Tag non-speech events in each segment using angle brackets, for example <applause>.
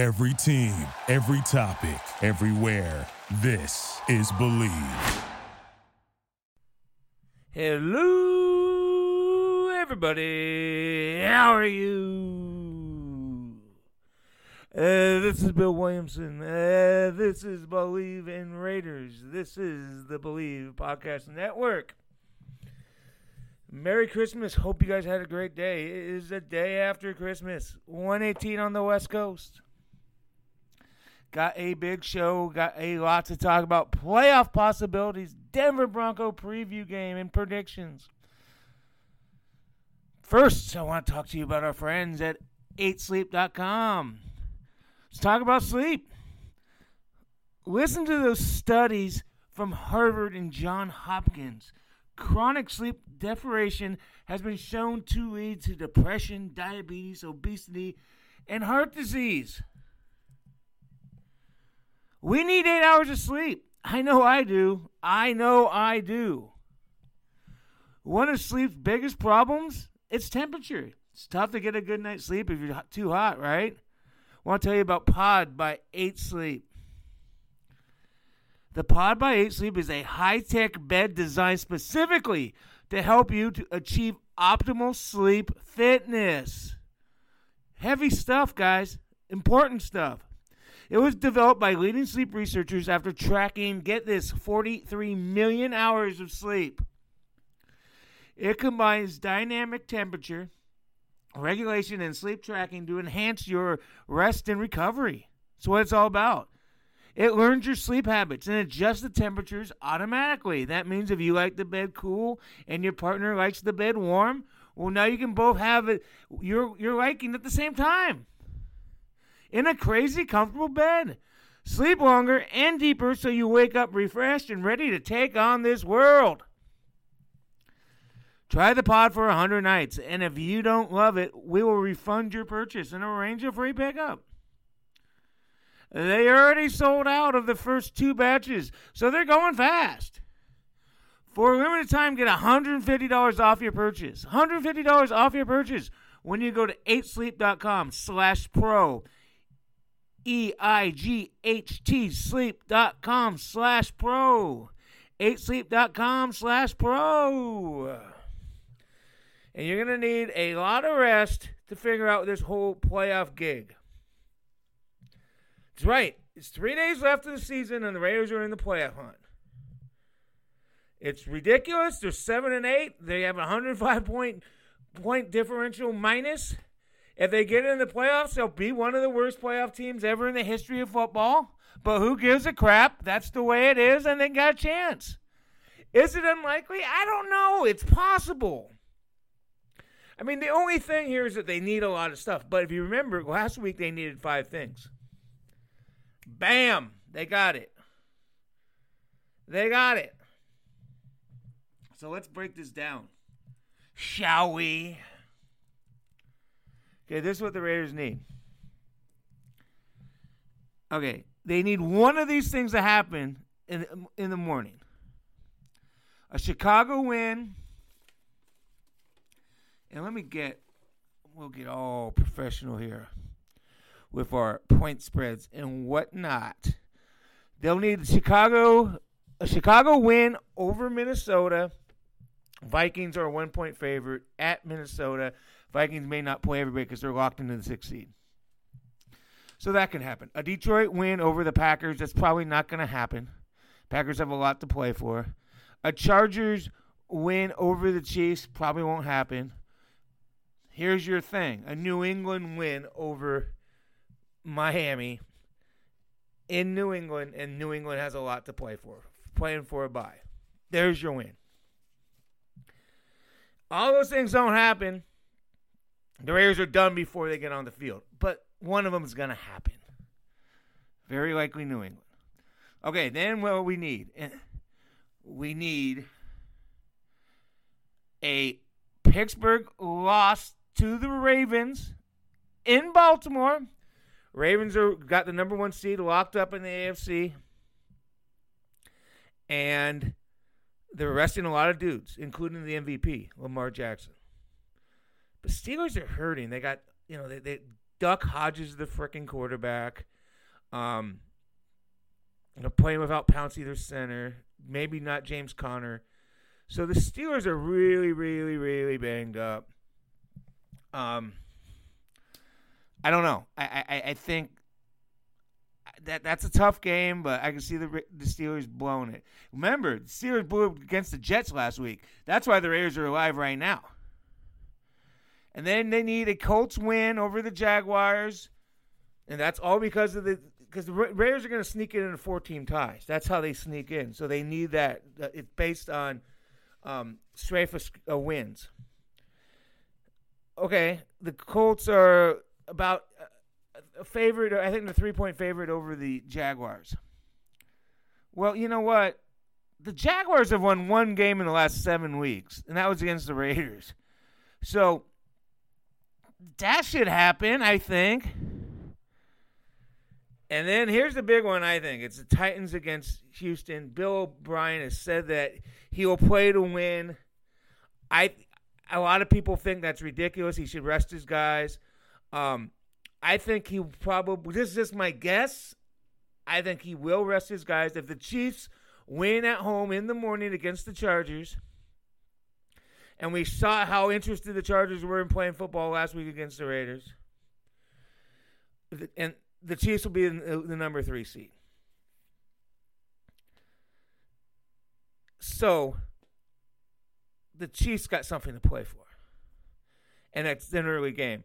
Every team, every topic, everywhere. This is Bleav. Hello, everybody. How are you? Uh, this is Bill Williamson. Uh, this is Bleav in Raiders. This is the Bleav Podcast Network. Merry Christmas. Hope you guys had a great day. It is the day after Christmas. 118 on the West Coast. Got a big show. Got a lot to talk about. Playoff possibilities. Denver Bronco preview game and predictions. First, I want to talk to you about our friends at 8sleep.com. Let's talk about sleep. Listen to those studies from Harvard and Johns Hopkins. Chronic sleep deprivation has been shown to lead to depression, diabetes, obesity, and heart disease. We need eight hours of sleep. I know I do. I know I do. One of sleep's biggest problems it's temperature. It's tough to get a good night's sleep if you're too hot, right? I want to tell you about Pod by 8 Sleep. The Pod by 8 Sleep is a high-tech bed designed specifically to help you to achieve optimal sleep fitness. Heavy stuff, guys. Important stuff. It was developed by leading sleep researchers after tracking, get this, 43 million hours of sleep. It combines dynamic temperature, regulation, and sleep tracking to enhance your rest and recovery. That's what it's all about. It learns your sleep habits and adjusts the temperatures automatically. That means if you like the bed cool and your partner likes the bed warm, well, now you can both have it your your liking at the same time in a crazy comfortable bed. Sleep longer and deeper so you wake up refreshed and ready to take on this world. Try the pod for 100 nights, and if you don't love it, we will refund your purchase and arrange a free pickup. They already sold out of the first two batches, so they're going fast. For a limited time, get $150 off your purchase. $150 off your purchase when you go to 8sleep.com slash pro. E-I-G-H-T sleep.com slash pro. 8sleep.com slash pro. And you're going to need a lot of rest to figure out this whole playoff gig. That's right. It's three days left of the season, and the Raiders are in the playoff hunt. It's ridiculous. They're seven and eight. They have a 105 point point differential minus. If they get in the playoffs, they'll be one of the worst playoff teams ever in the history of football. But who gives a crap? That's the way it is, and they got a chance. Is it unlikely? I don't know. It's possible. I mean, the only thing here is that they need a lot of stuff. But if you remember, last week they needed five things. Bam! They got it. They got it. So let's break this down. Shall we? Okay, this is what the Raiders need. Okay, they need one of these things to happen in in the morning. A Chicago win. And let me get we'll get all professional here with our point spreads and whatnot. They'll need Chicago a Chicago win over Minnesota. Vikings are a one point favorite at Minnesota. Vikings may not play everybody because they're locked into the sixth seed. So that can happen. A Detroit win over the Packers, that's probably not going to happen. Packers have a lot to play for. A Chargers win over the Chiefs probably won't happen. Here's your thing a New England win over Miami in New England, and New England has a lot to play for. Playing for a bye. There's your win. All those things don't happen. The Raiders are done before they get on the field, but one of them is going to happen. Very likely New England. Okay, then what we need? Eh, we need a Pittsburgh loss to the Ravens in Baltimore. Ravens are got the number one seed locked up in the AFC, and they're arresting a lot of dudes, including the MVP, Lamar Jackson. But Steelers are hurting. They got you know they, they Duck Hodges, the freaking quarterback. Um, they're playing without Pouncey, their center. Maybe not James Conner. So the Steelers are really, really, really banged up. Um, I don't know. I, I, I think that that's a tough game, but I can see the the Steelers blowing it. Remember, the Steelers blew against the Jets last week. That's why the Raiders are alive right now. And then they need a Colts win over the Jaguars, and that's all because of the because the Raiders are going to sneak in in four team ties. That's how they sneak in. So they need that. It's based on um, straight uh, wins. Okay, the Colts are about a favorite. I think the three point favorite over the Jaguars. Well, you know what? The Jaguars have won one game in the last seven weeks, and that was against the Raiders. So that should happen, I think. And then here's the big one, I think. It's the Titans against Houston. Bill O'Brien has said that he will play to win. I a lot of people think that's ridiculous. He should rest his guys. Um, I think he probably this is just my guess. I think he will rest his guys if the Chiefs win at home in the morning against the Chargers. And we saw how interested the Chargers were in playing football last week against the Raiders. And the Chiefs will be in the number three seed. So the Chiefs got something to play for. And it's an early game.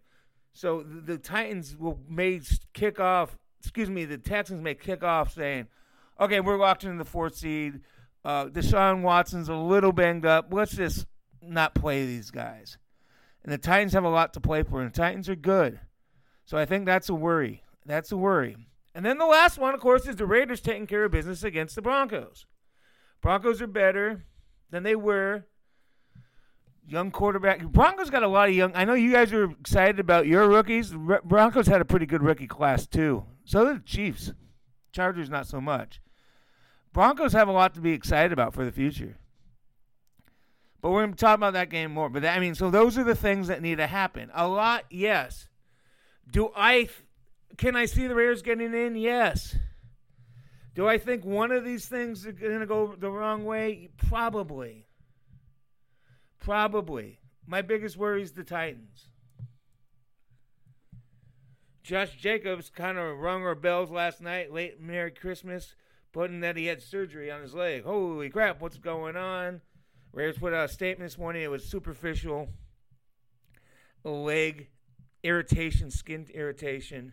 So the, Titans will may kick off. Excuse me, the Texans may kick off saying, "Okay, we're locked in the fourth seed. Uh, Deshaun Watson's a little banged up. Let's just not play these guys." And the Titans have a lot to play for, and the Titans are good. So I think that's a worry. That's a worry. And then the last one, of course, is the Raiders taking care of business against the Broncos. Broncos are better than they were young quarterback. Broncos got a lot of young. I know you guys are excited about your rookies. Broncos had a pretty good rookie class too. So did the Chiefs. Chargers not so much. Broncos have a lot to be excited about for the future. But we're going to talk about that game more. But that, I mean, so those are the things that need to happen. A lot, yes. Do I? Can I see the Raiders getting in? Yes. Do I think one of these things are going to go the wrong way? Probably. Probably. My biggest worry is the Titans. Josh Jacobs kind of rung our bells last night, late Merry Christmas, putting that he had surgery on his leg. Holy crap, what's going on? Raiders put out a statement this morning. It was superficial leg irritation, skin irritation.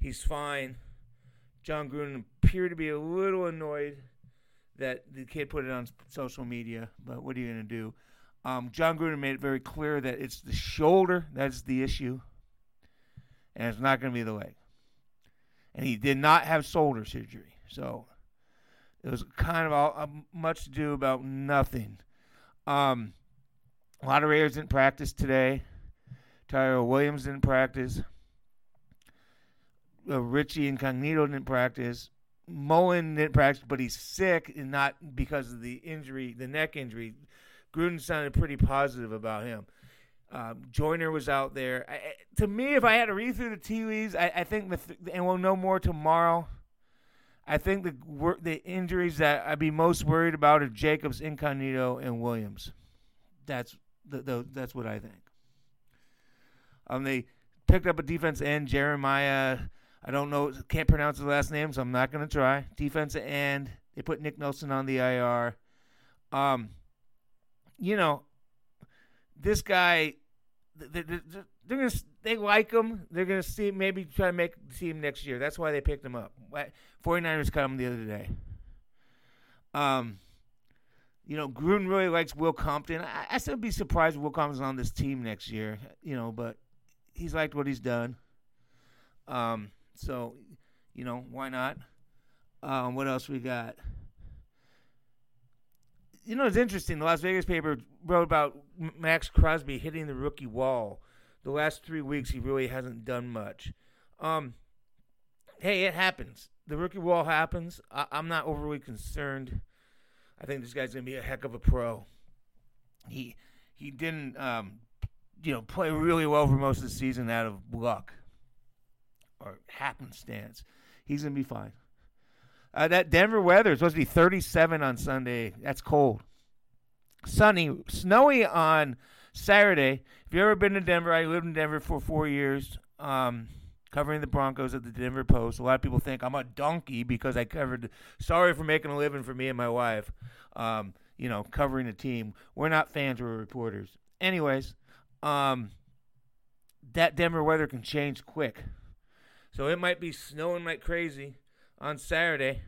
He's fine. Jon Gruden appeared to be a little annoyed that the kid put it on social media, but what are you going to do? Um, Jon Gruden made it very clear that it's the shoulder that's the issue, and it's not going to be the leg. And he did not have shoulder surgery, so it was kind of all, uh, much to do about nothing. Um, a lot of Raiders didn't practice today. Tyrell Williams didn't practice. Uh, Richie Incognito didn't practice. Mullen didn't practice, but he's sick and not because of the injury, the neck injury. Gruden sounded pretty positive about him. Um, Joyner was out there. I, to me, if I had to read through the tea leaves, I, I think the th- and we'll know more tomorrow. I think the the injuries that I'd be most worried about are Jacobs, Incognito, and Williams. That's the, the that's what I think. Um, they picked up a defense end, Jeremiah. I don't know, can't pronounce his last name, so I'm not going to try. Defensive end. They put Nick Nelson on the IR. Um, you know, this guy, they're, they're gonna they like him. They're gonna see maybe try to make the team next year. That's why they picked him up. 49ers cut him the other day. Um, you know, Gruden really likes Will Compton. I, I still be surprised if Will Compton's on this team next year. You know, but he's liked what he's done. Um, so, you know, why not? Um, what else we got? you know, it's interesting. The Las Vegas paper wrote about Maxx Crosby hitting the rookie wall. The last three weeks, he really hasn't done much. Um, hey, it happens. The rookie wall happens. I- am not overly concerned. I think this guy's gonna be a heck of a pro. He he didn't um, you know play really well for most of the season out of luck. or happenstance. He's gonna be fine. Uh, that Denver weather is supposed to be 37 on Sunday. That's cold. Sunny, snowy on Saturday. If you've ever been to Denver, I lived in Denver for four years, um, covering the Broncos at the Denver Post. A lot of people think I'm a donkey because I covered. Sorry for making a living for me and my wife. Um, you know, covering a team. We're not fans, we're reporters. Anyways, um, that Denver weather can change quick. So it might be snowing like crazy on Saturday.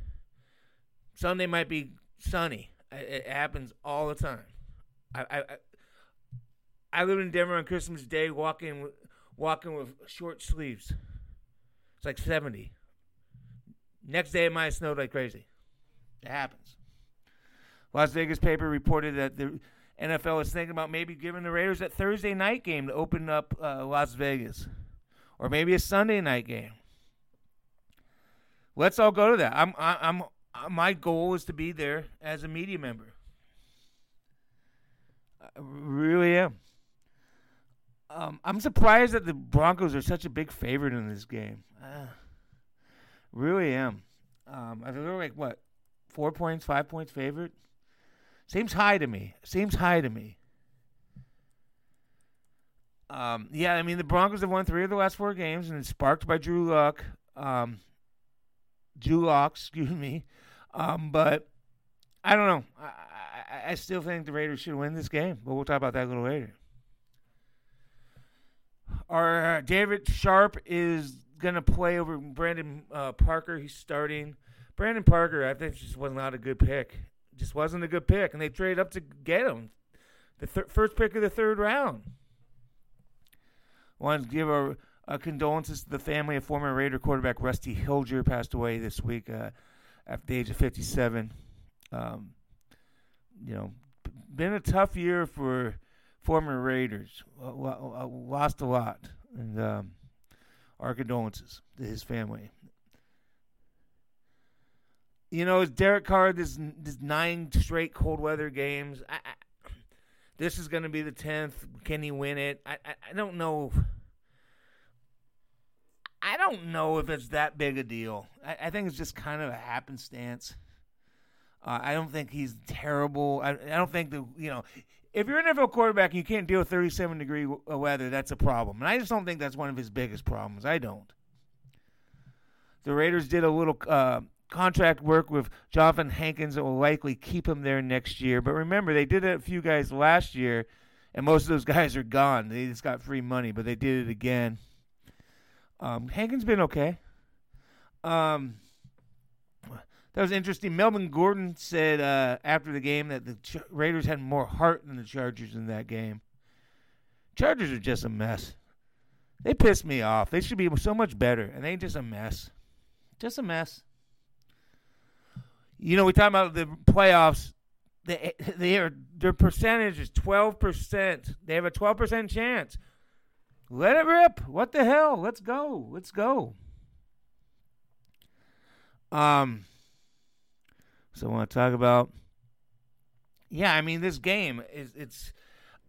Sunday might be sunny. It happens all the time. I I, I live in Denver on Christmas Day, walking walking with short sleeves. It's like seventy. Next day it might have snowed like crazy. It happens. Las Vegas paper reported that the NFL is thinking about maybe giving the Raiders that Thursday night game to open up uh, Las Vegas, or maybe a Sunday night game. Let's all go to that. I'm, I'm, I'm my goal is to be there as a media member. I really am. Um, I'm surprised that the Broncos are such a big favorite in this game. Uh, really am. Um, I think they're like what, four points, five points favorite. Seems high to me. Seems high to me. Um, yeah, I mean the Broncos have won three of the last four games, and it's sparked by Drew Luck. Um, Drew Lock, <laughs> excuse me. Um, but I don't know. I, I, I, still think the Raiders should win this game, but we'll talk about that a little later. Our uh, David Sharp is gonna play over Brandon uh, Parker. He's starting. Brandon Parker, I think, just was not a good pick just wasn't a good pick, and they traded up to get him, the thir- first pick of the third round. Want to give our a condolences to the family of former Raider quarterback Rusty Hilger, passed away this week uh, at the age of 57. Um, you know, been a tough year for former Raiders. lost a lot, and um, our condolences to his family you know, Derek Carr this this nine straight cold weather games. I, I, this is going to be the tenth. Can he win it? I, I, I don't know. I don't know if it's that big a deal. I, I think it's just kind of a happenstance. Uh, I don't think he's terrible. I, I don't think the you know if you're an NFL quarterback and you can't deal with 37 degree weather, that's a problem. And I just don't think that's one of his biggest problems. I don't. The Raiders did a little uh, contract work with Johnathan Hankins that will likely keep him there next year. But remember, they did a few guys last year, and most of those <laughs> guys are gone. They just got free money, but they did it again. Um, Hankins been okay. Um, that was interesting. Melvin Gordon said uh, after the game that the Raiders had more heart than the Chargers in that game. Chargers are just a mess. They piss me off. They should be so much better, and they just a mess. Just a mess you know, we talk about the playoffs. They, <laughs> they are, their percentage is 12%. They have a 12% chance. Let it rip. What the hell? Let's go. Let's go. Um, so I want to talk about. Yeah, I mean, this game is it's.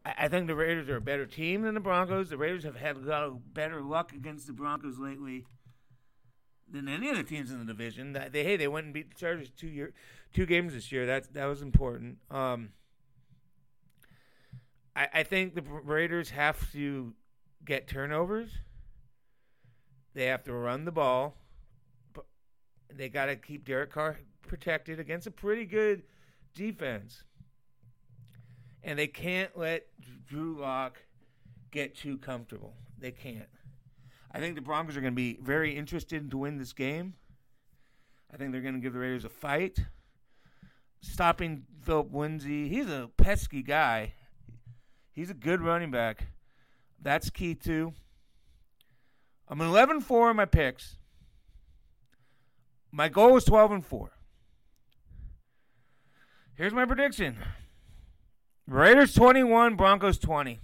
I think the Raiders are a better team than the Broncos. The Raiders have had a lot of better luck against the Broncos lately than any other teams in the division. They hey they went and beat the Chargers two year two games this year. That that was important. Um, I I think the Raiders have to get turnovers. They have to run the ball. But they got to keep Derek Carr protected against a pretty good defense. And they can't let Drew Lock get too comfortable. They can't. I think the Broncos are going to be very interested to win this game. I think they're going to give the Raiders a fight. Stopping Phillip Lindsay, he's a pesky guy. He's a good running back. That's key too. I'm 11 4 in my picks. My goal is 12 and 4. Here's my prediction Raiders 21, Broncos 20.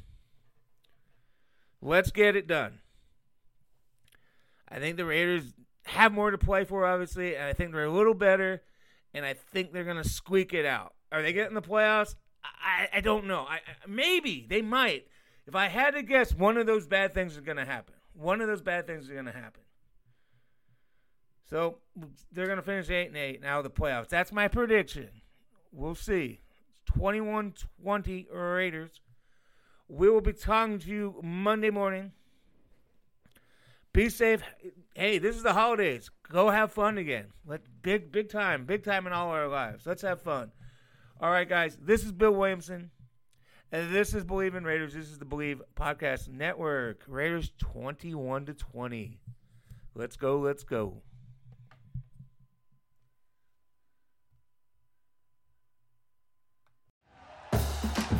Let's get it done. I think the Raiders have more to play for, obviously, and I think they're a little better, and I think they're going to squeak it out. Are they getting the playoffs? I, I don't know. I, maybe they might. If I had to guess, one of those bad things is going to happen. One of those bad things is going to happen. So they're going to finish 8 and 8 now the playoffs. That's my prediction. We'll see. 21 20 Raiders. We will be talking to you Monday morning. Be safe. Hey, this is the holidays. Go have fun again. Let big big time, big time in all our lives. Let's have fun. All right, guys. This is Bill Williamson, and this is Bleav in Raiders. This is the Bleav Podcast Network. Raiders twenty-one to twenty. Let's go. Let's go.